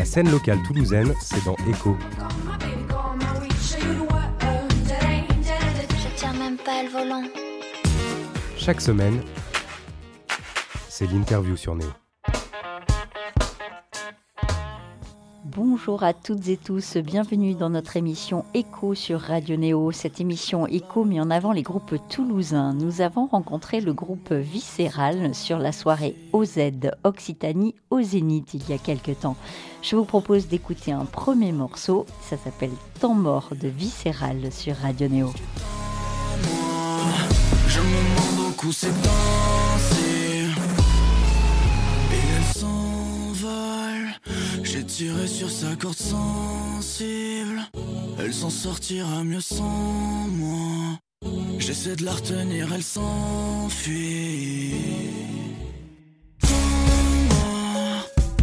La scène locale toulousaine, c'est dans Echo. Je tiens même pas le volant. Chaque semaine, c'est l'interview sur Néo. Bonjour à toutes et tous, bienvenue dans notre émission Echo sur Radio Néo. Cette émission Echo met en avant les groupes toulousains. Nous avons rencontré le groupe Viscéral sur la soirée OZ Occitanie au Zénith il y a quelques temps. Je vous propose d'écouter un premier morceau, ça s'appelle Temps mort de Viscéral sur Radio Néo. Je tiré sur sa corde sensible. Elle s'en sortira mieux sans moi. J'essaie de la retenir, elle s'enfuit.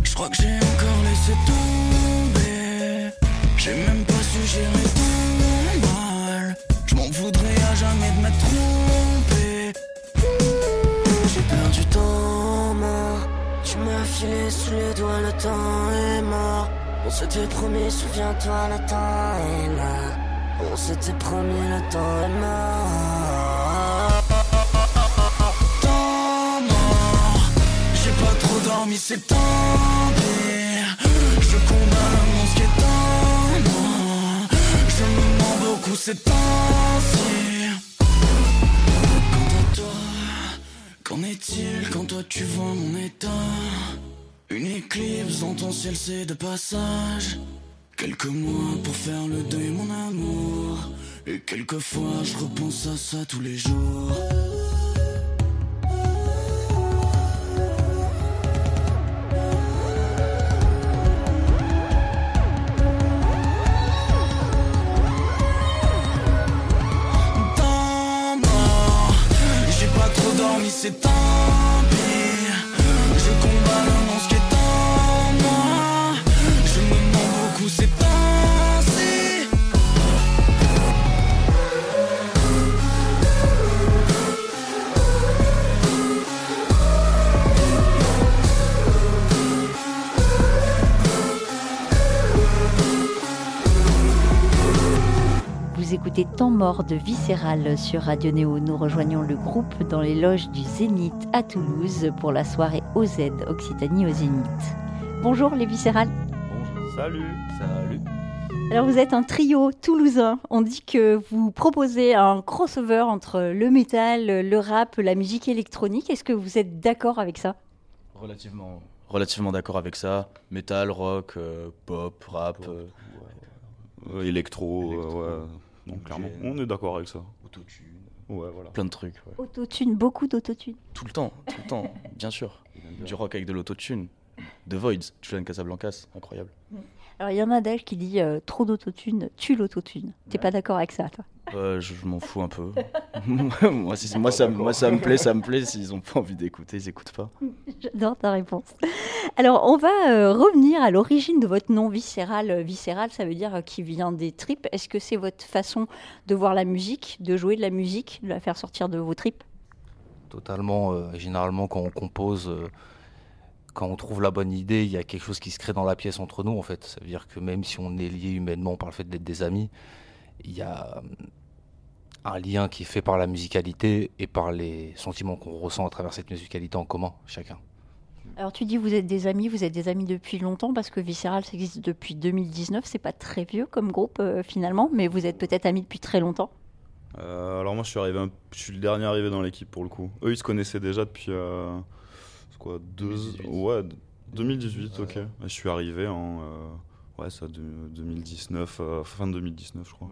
Je crois que j'ai encore laissé tomber. J'ai même pas su gérer ton mal. Je m'en voudrais à jamais de m'être trompé J'ai perdu temps Tu m'as filé sous les doigts, le temps est mort. On s'était promis, souviens-toi, le temps est là. On s'était promis, le temps est mort. Temps mort. J'ai pas trop dormi, c'est pis Je condamne le monstre qui est en moi Je me demande beaucoup ces temps-ci qu'en est-il quand toi tu vois mon état? Une éclipse dans ton ciel c'est de passage. Quelques mois pour faire le deuil mon amour. Et quelquefois je repense à ça tous les jours mort de Viscéral sur Radio Néo. Nous rejoignons le groupe dans les loges du Zénith à Toulouse pour la soirée OZ Occitanie au Zénith. Bonjour les Viscéral. Bonjour. Salut. Salut. Alors vous êtes un trio toulousain. On dit que vous proposez un crossover entre le métal, le rap, la musique électronique. Est-ce que vous êtes d'accord avec ça? Relativement, relativement d'accord avec ça. Metal, rock, euh, pop, rap, euh, électro, Électro. euh, ouais. Donc, clairement, on est d'accord avec ça. autotune, Ouais, voilà. plein de trucs. ouais. Autotune, beaucoup d'autotune. Tout le temps, tout le temps, bien sûr. Du rock avec de l'autotune. The Voids, Julian Casablancas, incroyable. Alors il y en a d'elle qui dit euh, trop d'autotune tue l'autotune. T'es pas d'accord avec ça toi? Euh, je je m'en fous un peu. moi, si- moi, ça, moi, ça me plaît, ça me plaît. S'ils ont pas envie d'écouter, ils écoutent pas. J'adore ta réponse. Alors, on va euh, revenir à l'origine de votre nom viscéral. Euh, Viscéral, ça veut dire euh, qui vient des tripes. Est-ce que c'est votre façon de voir la musique, de jouer de la musique, de la faire sortir de vos tripes? Totalement. euh, généralement, quand on compose, euh, quand on trouve la bonne idée, il y a quelque chose qui se crée dans la pièce entre nous, en fait. Ça veut dire que même si on est lié humainement par le fait d'être des amis, il y a un lien qui est fait par la musicalité et par les sentiments qu'on ressent à travers cette musicalité en commun, chacun. Alors, tu dis vous êtes des amis, vous êtes des amis depuis longtemps parce que Viscéral, ça existe depuis 2019. C'est pas très vieux comme groupe euh, finalement, mais vous êtes peut-être amis depuis très longtemps. Euh, alors moi, je suis arrivé, un- je suis le dernier arrivé dans l'équipe pour le coup. Eux, ils se connaissaient déjà depuis euh, quoi deux, 2018. ouais, 2018, ok. Je suis arrivé en euh, ouais, ça de- 2019, euh, fin 2019, je crois.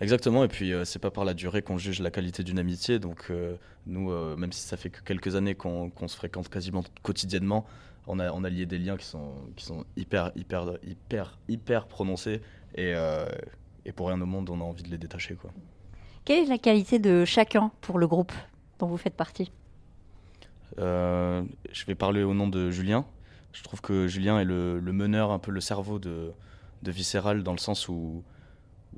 Exactement, et puis euh, c'est pas par la durée qu'on juge la qualité d'une amitié. Donc euh, nous, euh, même si ça fait que quelques années qu'on se fréquente quasiment quotidiennement, on a, on a lié des liens qui sont, qui sont hyper, hyper, hyper, hyper prononcés. Et, euh, et pour rien au monde, on a envie de les détacher. Quoi. Quelle est la qualité de chacun pour le groupe dont vous faites partie? Je vais parler au nom de Julien. Je trouve que Julien est le, le meneur, un peu le cerveau de, de Viscéral, dans le sens où,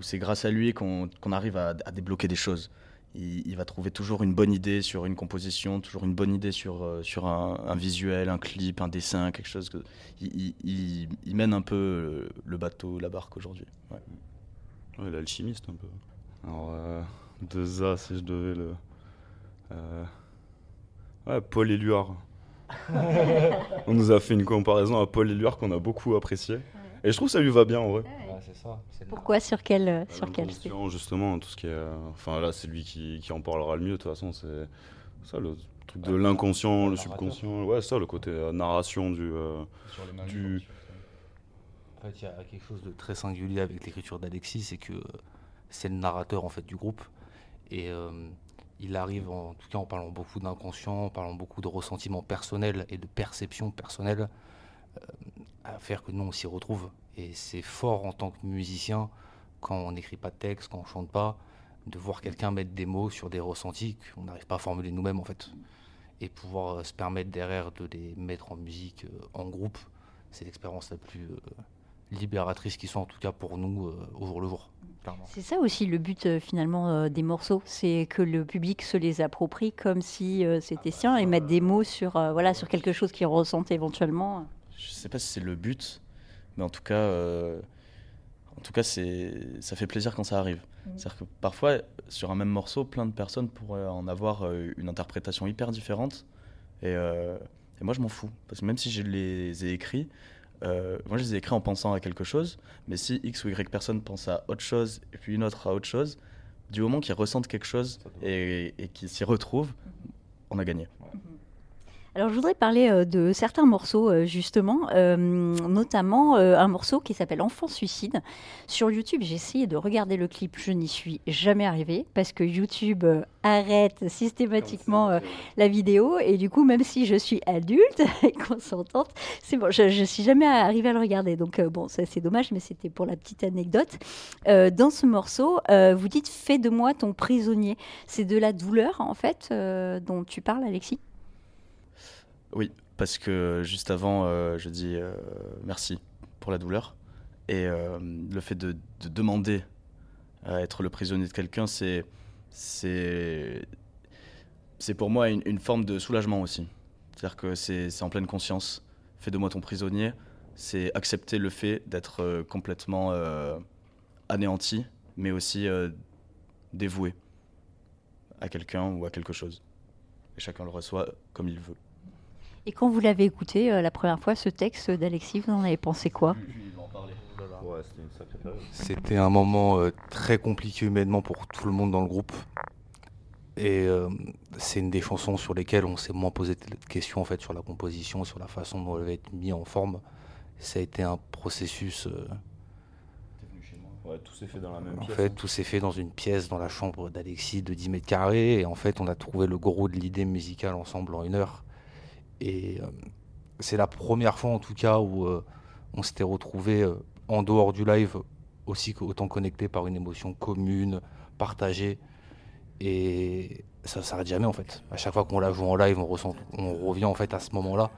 où c'est grâce à lui qu'on arrive à, à débloquer des choses. il, il va trouver toujours une bonne idée sur une composition, toujours une bonne idée sur, euh, sur un, un visuel, un clip, un dessin, quelque chose. Que, il, il- il- il mène un peu le bateau, la barque aujourd'hui. Ouais. Ouais, l'alchimiste un peu. Alors, euh, deux A, si je devais le. euh, Ouais, Paul Éluard. On nous a fait une comparaison à Paul Éluard qu'on a beaucoup apprécié. Et je trouve que ça lui va bien en vrai. C'est ça. Pourquoi Sur quel, euh, Bah, sur quel justement, tout ce qui est. euh, Enfin, là, c'est lui qui, qui en parlera le mieux, de toute façon. C'est ça, le truc de Ouais, l'inconscient, le subconscient. Ouais, ça, le côté euh, narration du. euh, du- En fait, il y a quelque chose de très singulier avec l'écriture d'Alexis, c'est que c'est le narrateur en fait du groupe et euh, il arrive en tout cas en parlant beaucoup d'inconscient, en parlant beaucoup de ressentiments personnels et de perceptions personnelles euh, à faire que nous on s'y retrouve et c'est fort en tant que musicien quand on n'écrit pas de texte, quand on chante pas, de voir quelqu'un mettre des mots sur des ressentis qu'on n'arrive pas à formuler nous-mêmes en fait et pouvoir euh, se permettre derrière de les mettre en musique euh, en groupe, c'est l'expérience la plus euh, libératrice qui soit en tout cas pour nous euh, au jour le jour. C'est ça aussi le but euh, finalement euh, des morceaux, c'est que le public se les approprie comme si euh, c'était sien et mettre des mots sur, euh, voilà, sur quelque chose qu'ils ressentent éventuellement. Je sais pas si c'est le but, mais en tout cas, euh, en tout cas, c'est, ça fait plaisir quand ça arrive. C'est-à-dire que parfois, sur un même morceau, plein de personnes pourraient en avoir euh, une interprétation hyper différente. Et, euh, et moi, je m'en fous. Parce que même si je les ai écrits, euh, moi, je les ai écrits en pensant à quelque chose. Mais si X ou Y personne pense à autre chose, et puis une autre à autre chose, du moment qu'ils ressentent quelque chose et, et qu'ils s'y retrouvent, on a gagné. Alors je voudrais parler euh, de certains morceaux euh, justement, euh, notamment euh, un morceau qui s'appelle Enfant suicide. Sur YouTube, j'ai essayé de regarder le clip, je n'y suis jamais arrivée parce que YouTube arrête systématiquement euh, la vidéo et du coup même si je suis adulte et consentante, c'est bon, je, je suis jamais arrivée à le regarder. Donc bon, ça c'est dommage, mais c'était pour la petite anecdote. Dans ce morceau, vous dites fais de moi ton prisonnier. C'est de la douleur en fait dont tu parles, Alexis? Oui, parce que juste avant, euh, je dis euh, merci pour la douleur. Et euh, le fait de, de demander à être le prisonnier de quelqu'un, c'est, pour moi une, forme de soulagement aussi. C'est-à-dire que c'est, c'est en pleine conscience. Fais de moi ton prisonnier, c'est accepter le fait d'être complètement anéanti, mais aussi dévoué à quelqu'un ou à quelque chose. Et chacun le reçoit comme il veut. Et quand vous l'avez écouté euh, la première fois, ce texte d'Alexis, vous en avez pensé quoi? C'était une sacrée période. C'était un moment euh, très compliqué humainement pour tout le monde dans le groupe. Et euh, c'est une des chansons sur lesquelles on s'est moins posé de questions en fait sur la composition, sur la façon dont elle va être mise en forme. Ça a été un processus. euh, Ouais, tout s'est fait dans la même En pièce. fait, tout s'est fait dans une pièce dans la chambre d'Alexis de 10 mètres carrés. Et en fait, on a trouvé le gros de l'idée musicale ensemble en une heure. Et euh, c'est la première fois, en tout cas, où euh, on s'était retrouvé en dehors du live, aussi autant connecté par une émotion commune, partagée. Et ça s'arrête jamais, en fait. À chaque fois qu'on la joue en live, on, on revient en fait à ce moment-là.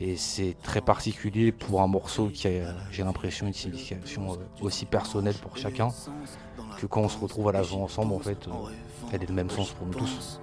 Et c'est très particulier pour un morceau qui a, j'ai l'impression, une signification euh, aussi personnelle pour chacun que quand on se retrouve à la jouer ensemble, en fait, euh, elle est le même sens pour nous tous.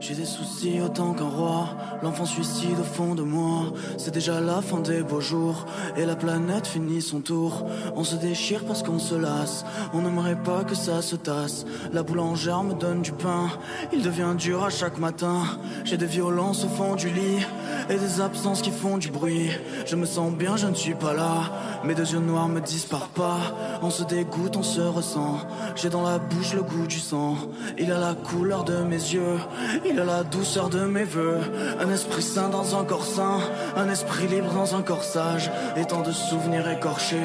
J'ai des soucis autant qu'un roi, l'enfant suicide au fond de moi. C'est déjà la fin des beaux jours, et la planète finit son tour. On se déchire parce qu'on se lasse, on n'aimerait pas que ça se tasse. La boulangère me donne du pain, il devient dur à chaque matin. J'ai des violences au fond du lit, et des absences qui font du bruit. Je me sens bien, je ne suis pas là, mes deux yeux noirs me disparent pas. On se dégoûte, on se ressent. J'ai dans la bouche le goût du sang, il a la couleur de mes yeux. Il a la douceur de mes voeux, un esprit sain dans un corps sain, un esprit libre dans un corps sage, et tant de souvenirs écorchés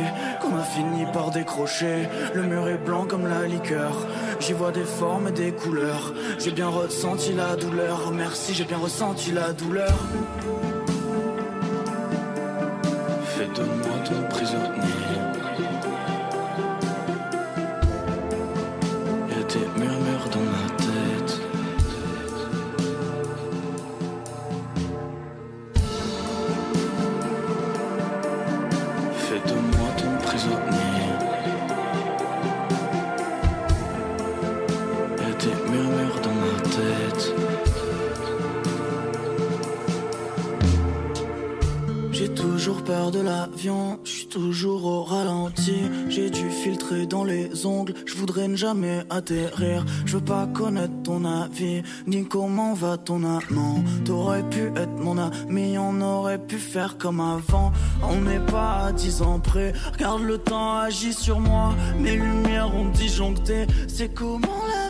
qu'on a fini par décrocher. Le mur est blanc comme la liqueur, j'y vois des formes et des couleurs. J'ai bien ressenti la douleur, merci, j'ai bien ressenti la douleur. Fais de moi ton prisonnier. De l'avion, je suis toujours au ralenti. J'ai dû filtrer dans les ongles, je voudrais ne jamais atterrir. Je veux pas connaître ton avis, ni comment va ton amant. T'aurais pu être mon ami, on aurait pu faire comme avant. On n'est pas à 10 ans près, regarde le temps agit sur moi. Mes lumières ont disjoncté, c'est comment la.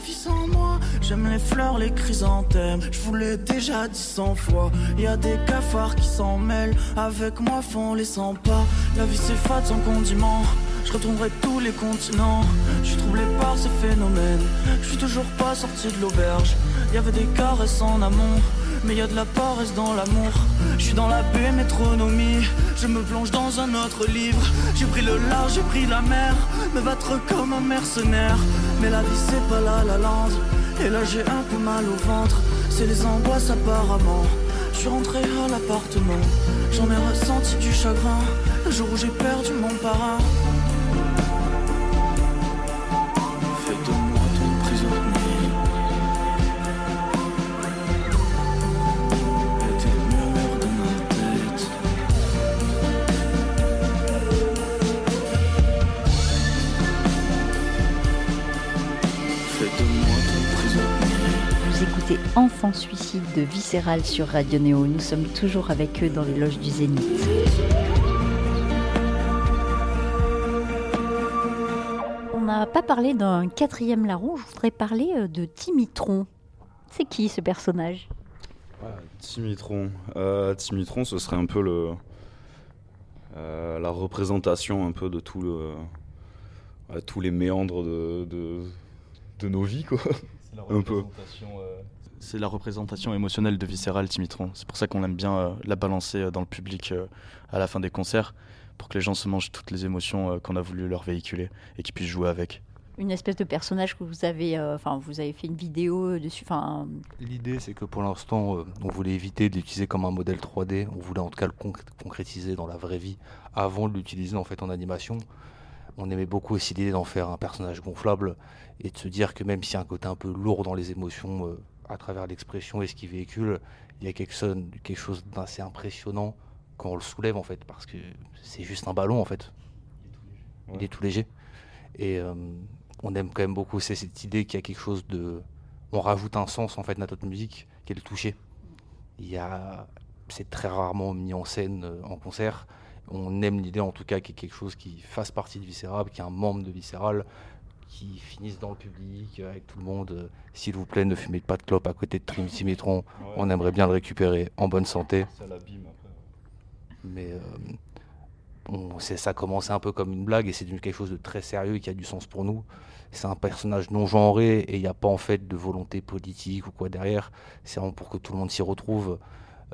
J'aime les fleurs, les chrysanthèmes, je vous l'ai déjà dit cent fois. Y a des cafards qui s'en mêlent, avec moi font les 100 pas. La vie c'est fade sans condiment, je retournerai tous les continents. Je suis troublé par ce phénomène, je suis toujours pas sorti de l'auberge. Y avait des caresses en amont, mais y a de la paresse dans l'amour. Je suis dans la baie métronomie, je me plonge dans un autre livre. J'ai pris le large, j'ai pris la mer, me battre comme un mercenaire. Mais la vie c'est pas la la land, et là j'ai un peu mal au ventre. C'est les angoisses apparemment. Je suis rentré à l'appartement, j'en ai ressenti du chagrin. Le jour où j'ai perdu mon parrain. Écoutez Enfant Suicide de Viscéral sur Radio Néo. Nous sommes toujours avec eux dans les loges du Zénith. On n'a pas parlé d'un quatrième larron, je voudrais parler euh, de Timitron. C'est qui ce personnage? Timitron. Euh, Timitron, ce serait un peu le, euh, la représentation un peu de tout le, tous les méandres de, de, de nos vies, quoi. Peu. C'est la représentation émotionnelle de Viscéral Timitron. C'est pour ça qu'on aime bien euh, la balancer euh, dans le public euh, à la fin des concerts, pour que les gens se mangent toutes les émotions euh, qu'on a voulu leur véhiculer et qu'ils puissent jouer avec. Une espèce de personnage que vous avez, euh, enfin vous avez fait une vidéo dessus, enfin L'idée, c'est que pour l'instant, euh, on voulait éviter de l'utiliser comme un modèle 3D. On voulait en tout cas le concr- concrétiser dans la vraie vie avant de l'utiliser en fait en animation. On aimait beaucoup aussi l'idée d'en faire un personnage gonflable et de se dire que même s'il y a un côté un peu lourd dans les émotions euh, à travers l'expression et ce qu'il véhicule, il y a quelque chose, quelque chose d'assez impressionnant quand on le soulève en fait, parce que c'est juste un ballon en fait. Il est tout léger. Et euh, on aime quand même beaucoup cette idée qu'il y a quelque chose de. On rajoute un sens en fait à notre musique, qui est le toucher. A. C'est très rarement mis en scène euh, en concert. On aime l'idée en tout cas qu'il y ait quelque chose qui fasse partie de Viscéral, qu'il y ait un membre de Viscéral qui finisse dans le public euh, avec tout le monde. euh, S'il vous plaît, ne fumez pas de clope à côté de Trinity Metron. On aimerait bien le récupérer en bonne santé. Ça l'abîme après. Mais euh, on- ça a commencé un peu comme une blague et c'est quelque chose de très sérieux et qui a du sens pour nous. C'est un personnage non genré et il n'y a pas en fait de volonté politique ou quoi derrière. C'est vraiment pour que tout le monde s'y retrouve.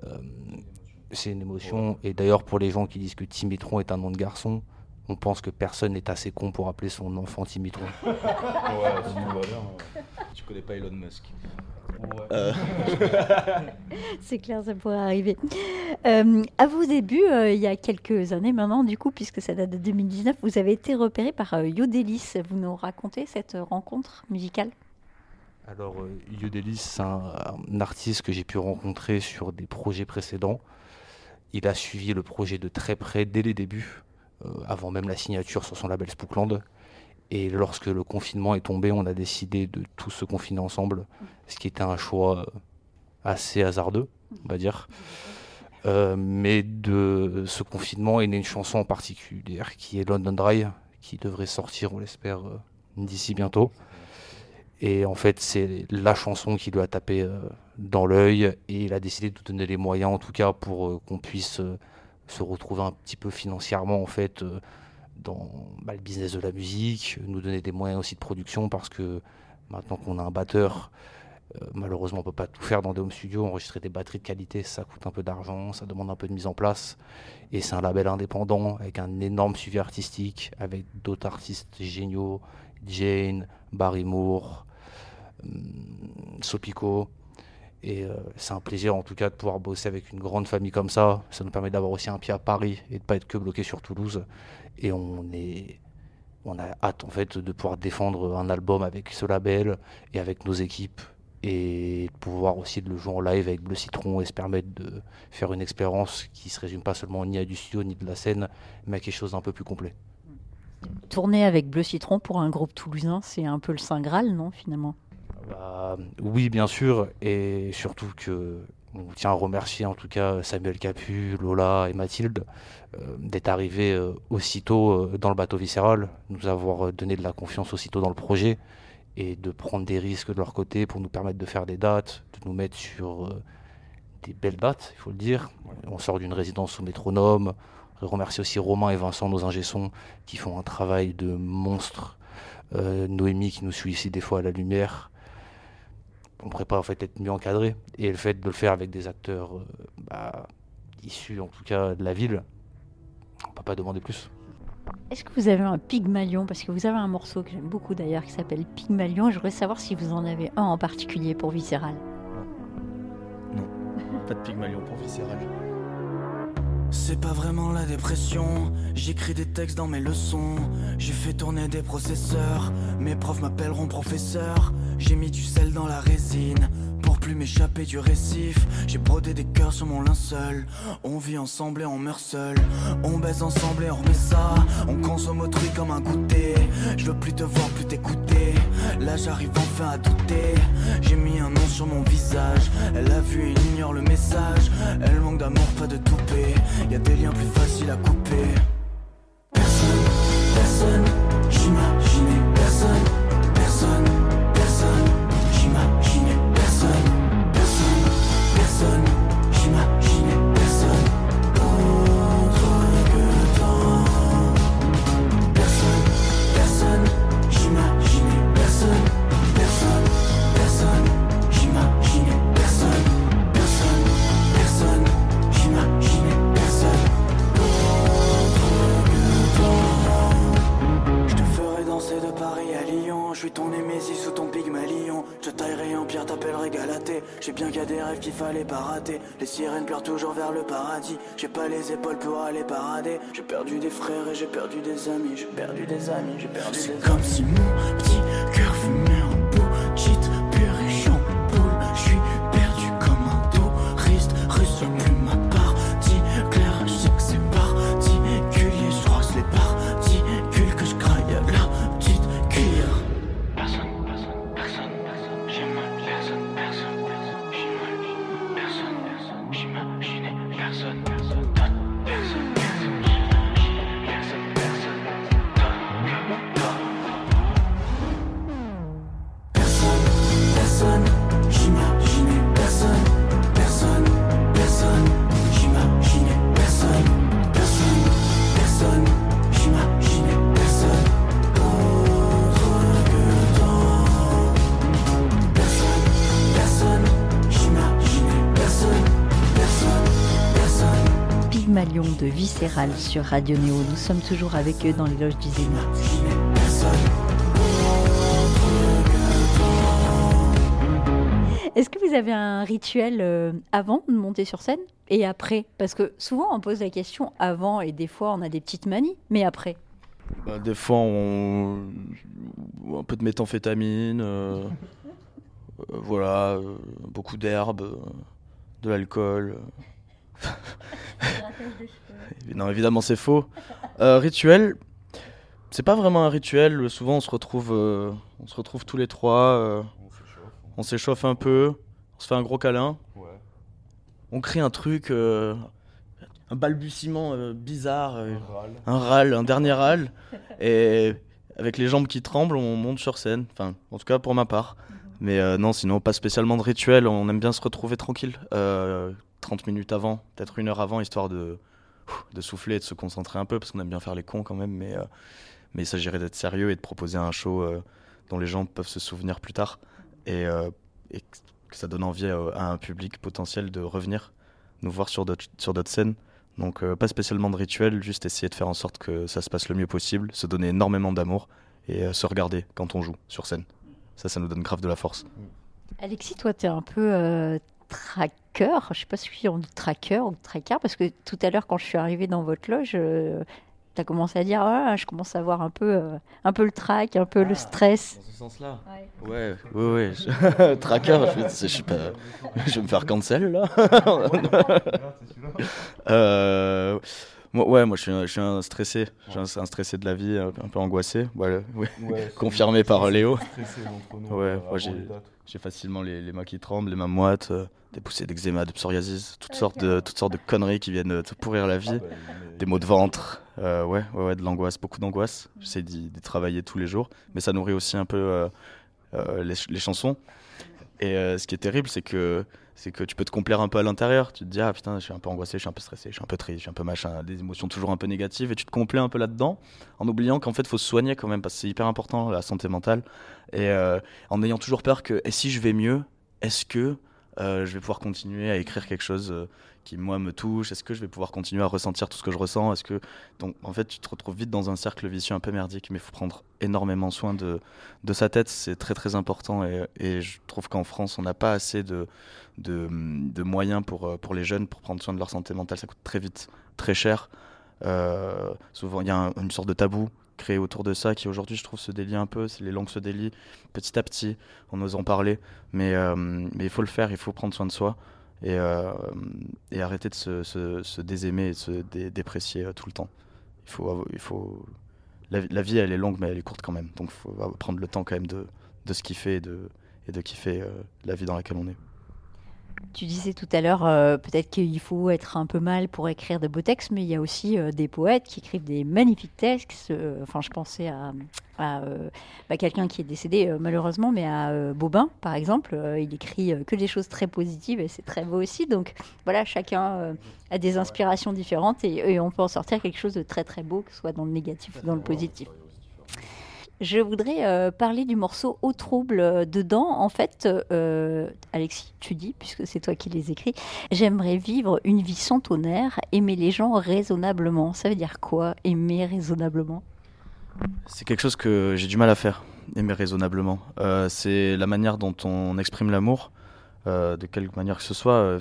Euh, c'est une émotion. Et d'ailleurs, pour les gens qui disent que Timitron est un nom de garçon, on pense que personne n'est assez con pour appeler son enfant Timitron. Ouais, ouais. Tu connais pas Elon Musk C'est clair, ça pourrait arriver. Euh, à vos débuts, euh, il y a quelques années maintenant, du coup, puisque ça date de 2019, vous avez été repéré par euh, Yodelis. Vous nous racontez cette euh, rencontre musicale? Alors, euh, Yodelis, c'est un, un artiste que j'ai pu rencontrer sur des projets précédents. Il a suivi le projet de très près dès les débuts, euh, avant même la signature sur son label Spookland. Et lorsque le confinement est tombé, on a décidé de tous se confiner ensemble, ce qui était un choix euh, assez hasardeux, on va dire. Euh, mais de ce confinement est née une chanson en particulier qui est London Dry, qui devrait sortir, on l'espère, d'ici bientôt. Et en fait, c'est la chanson qui lui a tapé euh, dans l'œil et il a décidé de donner les moyens, en tout cas, pour euh, qu'on puisse euh, se retrouver un petit peu financièrement, en fait, dans bah, le business de la musique, nous donner des moyens aussi de production parce que maintenant qu'on a un batteur, malheureusement, on peut pas tout faire dans des home studios. Enregistrer des batteries de qualité, ça coûte un peu d'argent, ça demande un peu de mise en place. Et c'est un label indépendant avec un énorme suivi artistique, avec d'autres artistes géniaux, Jane, Barry Moore, hum, Sopico. Et euh, c'est un plaisir en tout cas de pouvoir bosser avec une grande famille comme ça. Ça nous permet d'avoir aussi un pied à Paris et de pas être que bloqué sur Toulouse. Et on est, on a hâte en fait de pouvoir défendre un album avec ce label et avec nos équipes et pouvoir aussi de le jouer en live avec Bleu Citron et se permettre de faire une expérience qui se résume pas seulement ni à du studio ni de la scène, mais à quelque chose d'un peu plus complet. Tourner avec Bleu Citron pour un groupe toulousain, c'est un peu le Saint Graal, non, finalement? Bah, Oui, bien sûr, et surtout que on tient à remercier en tout cas Samuel Capu, Lola et Mathilde euh, d'être arrivés euh, aussitôt euh, dans le bateau viscéral, nous avoir donné de la confiance aussitôt dans le projet et de prendre des risques de leur côté pour nous permettre de faire des dates, de nous mettre sur des belles dates, il faut le dire. On sort d'une résidence au métronome. Je remercie aussi Romain et Vincent, nos ingessons, qui font un travail de monstre. Noémie qui nous suit ici des fois à la lumière on pourrait pas en fait être mieux encadré. Et le fait de le faire avec des acteurs euh, bah, issus en tout cas de la ville, on peut pas demander plus. Est-ce que vous avez un Pygmalion? Parce que vous avez un morceau que j'aime beaucoup d'ailleurs qui s'appelle Pygmalion. Je voudrais savoir si vous en avez un en particulier pour Viscéral. Non, pas de Pygmalion pour Viscéral. C'est pas vraiment la dépression, j'écris des textes dans mes leçons, j'ai fait tourner des processeurs, mes profs m'appelleront professeur, j'ai mis du sel dans la résine pour plus m'échapper du récif. J'ai brodé des cœurs sur mon linceul. On vit ensemble et on meurt seul. On baise ensemble et on remet ça. On consomme autrui comme un goûter. Je veux plus te voir, plus t'écouter. Là j'arrive enfin à douter. J'ai mis un nom sur mon visage. Elle a vu et le message. Elle manque d'amour, pas de toupet. Y a des liens plus faciles à couper. Sirènes pleurent toujours vers le paradis. J'ai pas les épaules pour aller parader. J'ai perdu des frères et j'ai perdu des amis. J'ai perdu des amis, j'ai perdu des amis. C'est comme si mon petit de Viscéral sur Radio Néo. Nous sommes toujours avec eux dans les loges du Zénith. Est-ce que vous avez un rituel euh, avant de monter sur scène et après? Parce que souvent on pose la question avant et des fois on a des petites manies, mais après. Bah, des fois, on... un peu de méthamphétamine, euh, euh, voilà, beaucoup d'herbes, de l'alcool. non, évidemment, c'est faux. Euh, rituel, c'est pas vraiment un rituel. Souvent, on se retrouve, euh, on se retrouve tous les trois, euh, on s'échauffe un peu, on se fait un gros câlin, on crée un truc, euh, un balbutiement euh, bizarre, euh, un râle, un dernier râle, et avec les jambes qui tremblent, on monte sur scène. Enfin, en tout cas pour ma part. Mais euh, non, sinon pas spécialement de rituel. On aime bien se retrouver tranquille, euh, 30 minutes avant, peut-être une heure avant, histoire de de souffler et de se concentrer un peu, parce qu'on aime bien faire les cons quand même. Mais euh, mais il s'agirait d'être sérieux et de proposer un show euh, dont les gens peuvent se souvenir plus tard et, euh, que ça donne envie à, un public potentiel de revenir nous voir sur d'autres scènes. Donc pas spécialement de rituel, juste essayer de faire en sorte que ça se passe le mieux possible, se donner énormément d'amour et se regarder quand on joue sur scène. Ça, ça nous donne grave de la force. Alexis, toi tu es un peu tracker, je sais pas si on dit tracker ou tracker, parce que tout à l'heure quand je suis arrivée dans votre loge, euh, tu as commencé à dire ah, je commence à avoir un peu, euh, un peu le trac, un peu le stress. Dans ce sens-là Ouais, ouais, ouais. Je... Tracker, je, je sais pas. Je vais me faire cancel là. Euh, moi, ouais, moi je suis un, je suis un stressé. Je suis un, un stressé de la vie, un, un peu angoissé. Voilà, ouais. Confirmé par Léo. Ouais, moi, j'ai- facilement les, les mains qui tremblent, les mains moites, euh, des poussées d'eczéma, de psoriasis, toutes, sortes de, toutes sortes de conneries qui viennent euh, te pourrir la vie. Des maux de ventre, euh, ouais, ouais, ouais, de l'angoisse, beaucoup d'angoisse. J'essaie d'y travailler tous les jours, mais ça nourrit aussi un peu euh, euh, les, ch- les chansons. Et euh, ce qui est terrible, c'est que, c'est que tu peux te complaire un peu à l'intérieur. Tu te dis, ah putain, je suis un peu angoissé, je suis un peu stressé, je suis un peu triste, je suis un peu machin, des émotions toujours un peu négatives, et tu te complais un peu là-dedans, en oubliant qu'en fait, il faut se soigner quand même, parce que c'est hyper important, la santé mentale. Et euh, en ayant toujours peur que, et si je vais mieux, est-ce que euh, je vais pouvoir continuer à écrire quelque chose euh, qui, moi, me touche Est-ce que je vais pouvoir continuer à ressentir tout ce que je ressens? Est-ce que... Donc, en fait, tu te retrouves vite dans un cercle vicieux un peu merdique, mais il faut prendre énormément soin de, de sa tête, c'est très très important. Et, je trouve qu'en France, on n'a pas assez de, de, moyens pour, euh, pour les jeunes pour prendre soin de leur santé mentale. Ça coûte très vite, très cher. Euh, souvent, il y a un- une sorte de tabou créé autour de ça qui aujourd'hui, je trouve, se délie un peu. Les langues se délient petit à petit. En parler, mais, euh, mais il faut le faire. Il faut prendre soin de soi et, euh, et arrêter de se, désaimer et de se dé- déprécier euh, tout le temps. Il faut, il faut la, vie, elle est longue, mais elle est courte quand même. Donc, il faut prendre le temps quand même de, de se kiffer et de, et de kiffer euh, la vie dans laquelle on est. Tu disais tout à l'heure, euh, peut-être qu'il faut être un peu mal pour écrire de beaux textes, mais il y a aussi euh, des poètes qui écrivent des magnifiques textes. euh, Enfin, je pensais à, à, bah, quelqu'un qui est décédé malheureusement, mais à Bobin, par exemple. Il écrit que des choses très positives et c'est très beau aussi. Donc voilà, chacun a des inspirations différentes et, et on peut en sortir quelque chose de très très beau, que ce soit dans le négatif ou dans le positif. Je voudrais euh, parler du morceau Au trouble euh, dedans. En fait, euh, Alexis, tu dis, puisque c'est toi qui les écris, j'aimerais vivre une vie sans tonnerre, aimer les gens raisonnablement. Ça veut dire quoi, aimer raisonnablement? C'est quelque chose que j'ai du mal à faire, aimer raisonnablement. C'est la manière dont on exprime l'amour, de quelque manière que ce soit.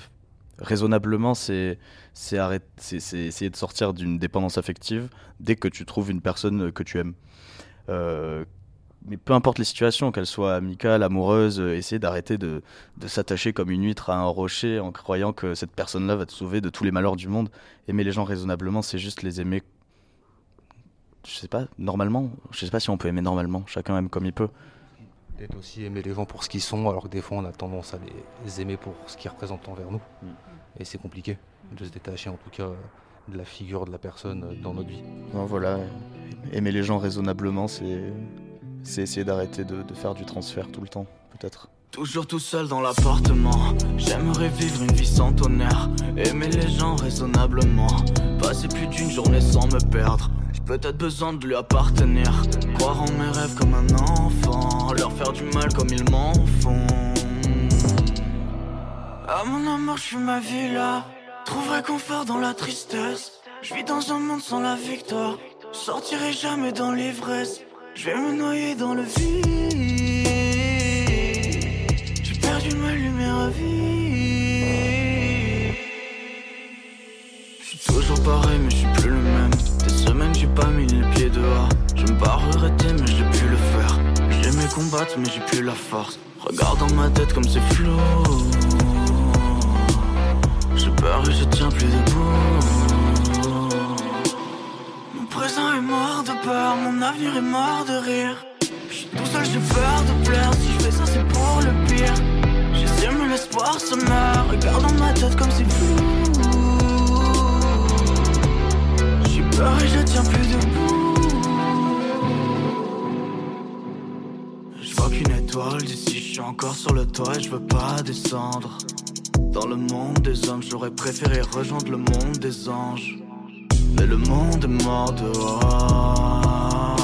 raisonnablement, c'est essayer de sortir d'une dépendance affective dès que tu trouves une personne que tu aimes. Euh, mais peu importe les situations, qu'elles soient amicales, amoureuses, euh, essayer d'arrêter de, de s'attacher comme une huître à un rocher en croyant que cette personne-là va te sauver de tous les malheurs du monde. Aimer les gens raisonnablement, c'est juste les aimer je sais pas, normalement, je sais pas si on peut aimer normalement, chacun aime comme il peut. Peut-être aussi aimer les gens pour ce qu'ils sont, alors que des fois on a tendance à les aimer pour ce qu'ils représentent envers nous. Mm. Et c'est compliqué de se détacher en tout cas de la figure de la personne euh, dans notre vie. Bon, voilà, aimer les gens raisonnablement, c'est c'est essayer d'arrêter de, de faire du transfert tout le temps, peut-être. Toujours tout seul dans l'appartement. J'aimerais vivre une vie sans tonnerre. Aimer les gens raisonnablement. Passer plus d'une journée sans me perdre. J'ai peut-être besoin de lui appartenir. Croire en mes rêves comme un enfant. Leur faire du mal comme ils m'en font. Ah mon amour, je suis ma vie là. Trouverai confort dans la tristesse. Je vis dans un monde sans la victoire. Sortirai jamais dans l'ivresse. Je vais me noyer dans le vide. J'ai perdu ma lumière à vie. Je suis toujours pareil, mais je suis plus le même. Des semaines, j'ai pas mis les pieds dehors. Je me barre regretter, mais j'ai pu le faire. J'aimais combattre, mais j'ai plus la force. Regarde dans ma tête comme c'est flou. J'ai peur et je tiens plus debout. Mon présent est mort de peur, mon avenir est mort de rire. Je suis tout seul, j'ai peur de plaire. Si je fais ça, c'est pour le pire. Mais l'espoir se meurt. Regarde ma tête comme c'est flou. J'ai peur et je tiens plus debout. Je vois qu'une étoile d'ici, je suis encore sur le toit et je veux pas descendre. Dans le monde des hommes, j'aurais préféré rejoindre le monde des anges. Mais le monde est mort dehors.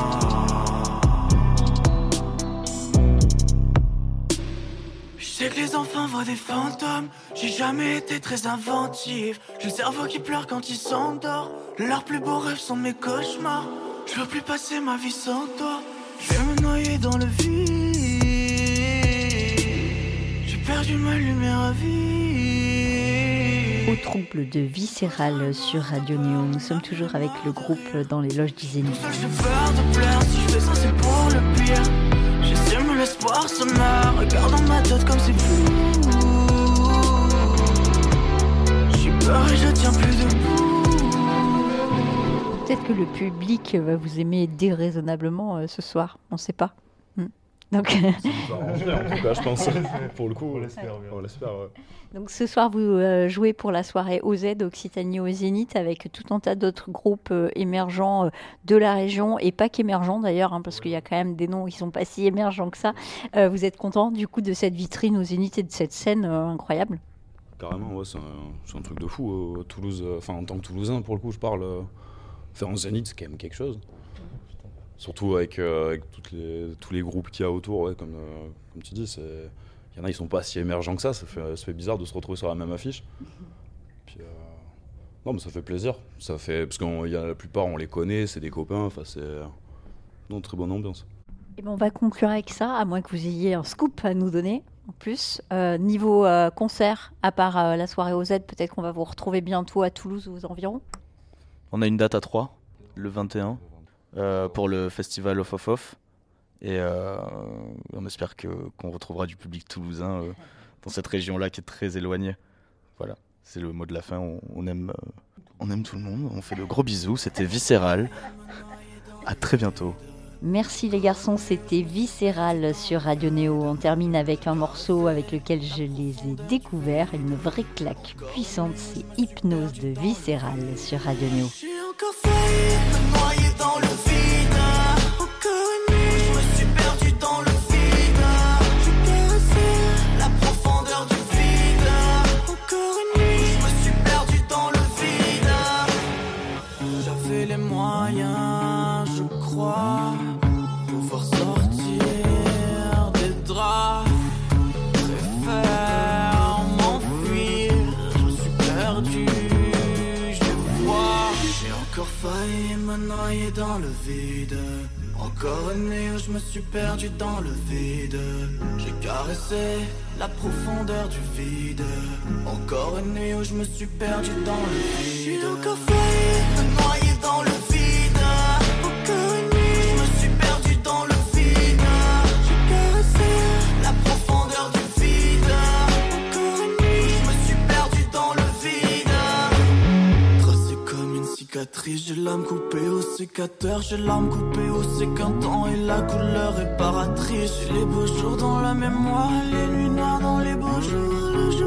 Je sais que les enfants voient des fantômes. J'ai jamais été très inventif. J'ai le cerveau qui pleure quand il s'endort. Leurs plus beaux rêves sont mes cauchemars. Je veux plus passer ma vie sans toi. Je vais me noyer dans le vide. Perdu ma lumière à vie. au trouble de Viscéral sur Radio Néo. Nous sommes toujours avec le groupe dans les loges du Zénith. J'ai peur de plaire, si je fais ça c'est pour le pire. J'estime l'espoir se meurt, regarde dans ma tête comme c'est fou. J'ai peur et je tiens plus debout. Peut-être que le public va vous aimer déraisonnablement euh, ce soir, on ne sait pas. Donc, en tout cas, je pense. Pour le coup, on l'espère. On l'espère, ouais. donc ce soir, vous euh, jouez pour la soirée OZ Occitanie au Zénith avec tout un tas d'autres groupes euh, émergents euh, de la région et pas qu'émergents d'ailleurs, hein, parce qu'il y a quand même des noms qui sont pas si émergents que ça. Euh, vous êtes content du coup de cette vitrine au Zénith et de cette scène euh, incroyable? Carrément, ouais, c'est un, truc de fou. euh, Toulouse, euh, enfin, en tant que Toulousain, pour le coup, je parle. euh, faire un Zénith, c'est quand même quelque chose. Surtout avec, euh, avec toutes les, tous les groupes qu'il y a autour, ouais, comme, euh, comme tu dis. Il y en a, ils sont pas si émergents que ça. Ça fait, ça fait bizarre de se retrouver sur la même affiche. Puis, euh, non, mais ça fait plaisir. Ça fait, parce que la plupart, on les connaît, c'est des copains. Enfin, c'est. Non, très bonne ambiance. Et ben, on va conclure avec ça, à moins que vous ayez un scoop à nous donner. En plus, Euh, niveau euh, concert, à part euh, la soirée OZ, peut-être qu'on va vous retrouver bientôt à Toulouse ou aux environs. On a une date à 3, le 21, euh, pour le festival Off Off Off. Et euh, on espère que, qu'on retrouvera du public toulousain euh, dans cette région-là qui est très éloignée. Voilà, c'est le mot de la fin. On, on aime, euh, on aime tout le monde. On fait de gros bisous. C'était viscéral. À très bientôt. Merci les garçons, c'était Viscéral sur Radio Néo. On termine avec un morceau avec lequel je les ai découverts, une vraie claque puissante, c'est Hypnose de Viscéral sur Radio Néo. Dans le vide. Encore une nuit où je me suis perdu dans le vide. J'ai caressé la profondeur du vide. Encore une nuit où je me suis perdu dans le vide. Dans le vide. Cicatrice, j'ai l'âme coupée au sécateur, j'ai l'âme coupée au séquentant et la couleur réparatrice. J'ai les beaux jours dans la mémoire, les nuits noires dans les beaux jours.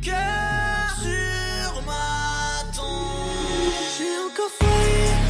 Cœur sur ma tombe. J'ai encore failli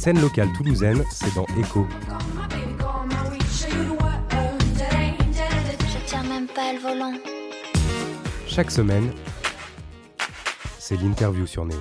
scène locale toulousaine, c'est dans Echo. Je tiens même pas le volant. Chaque semaine, c'est l'interview sur Néo.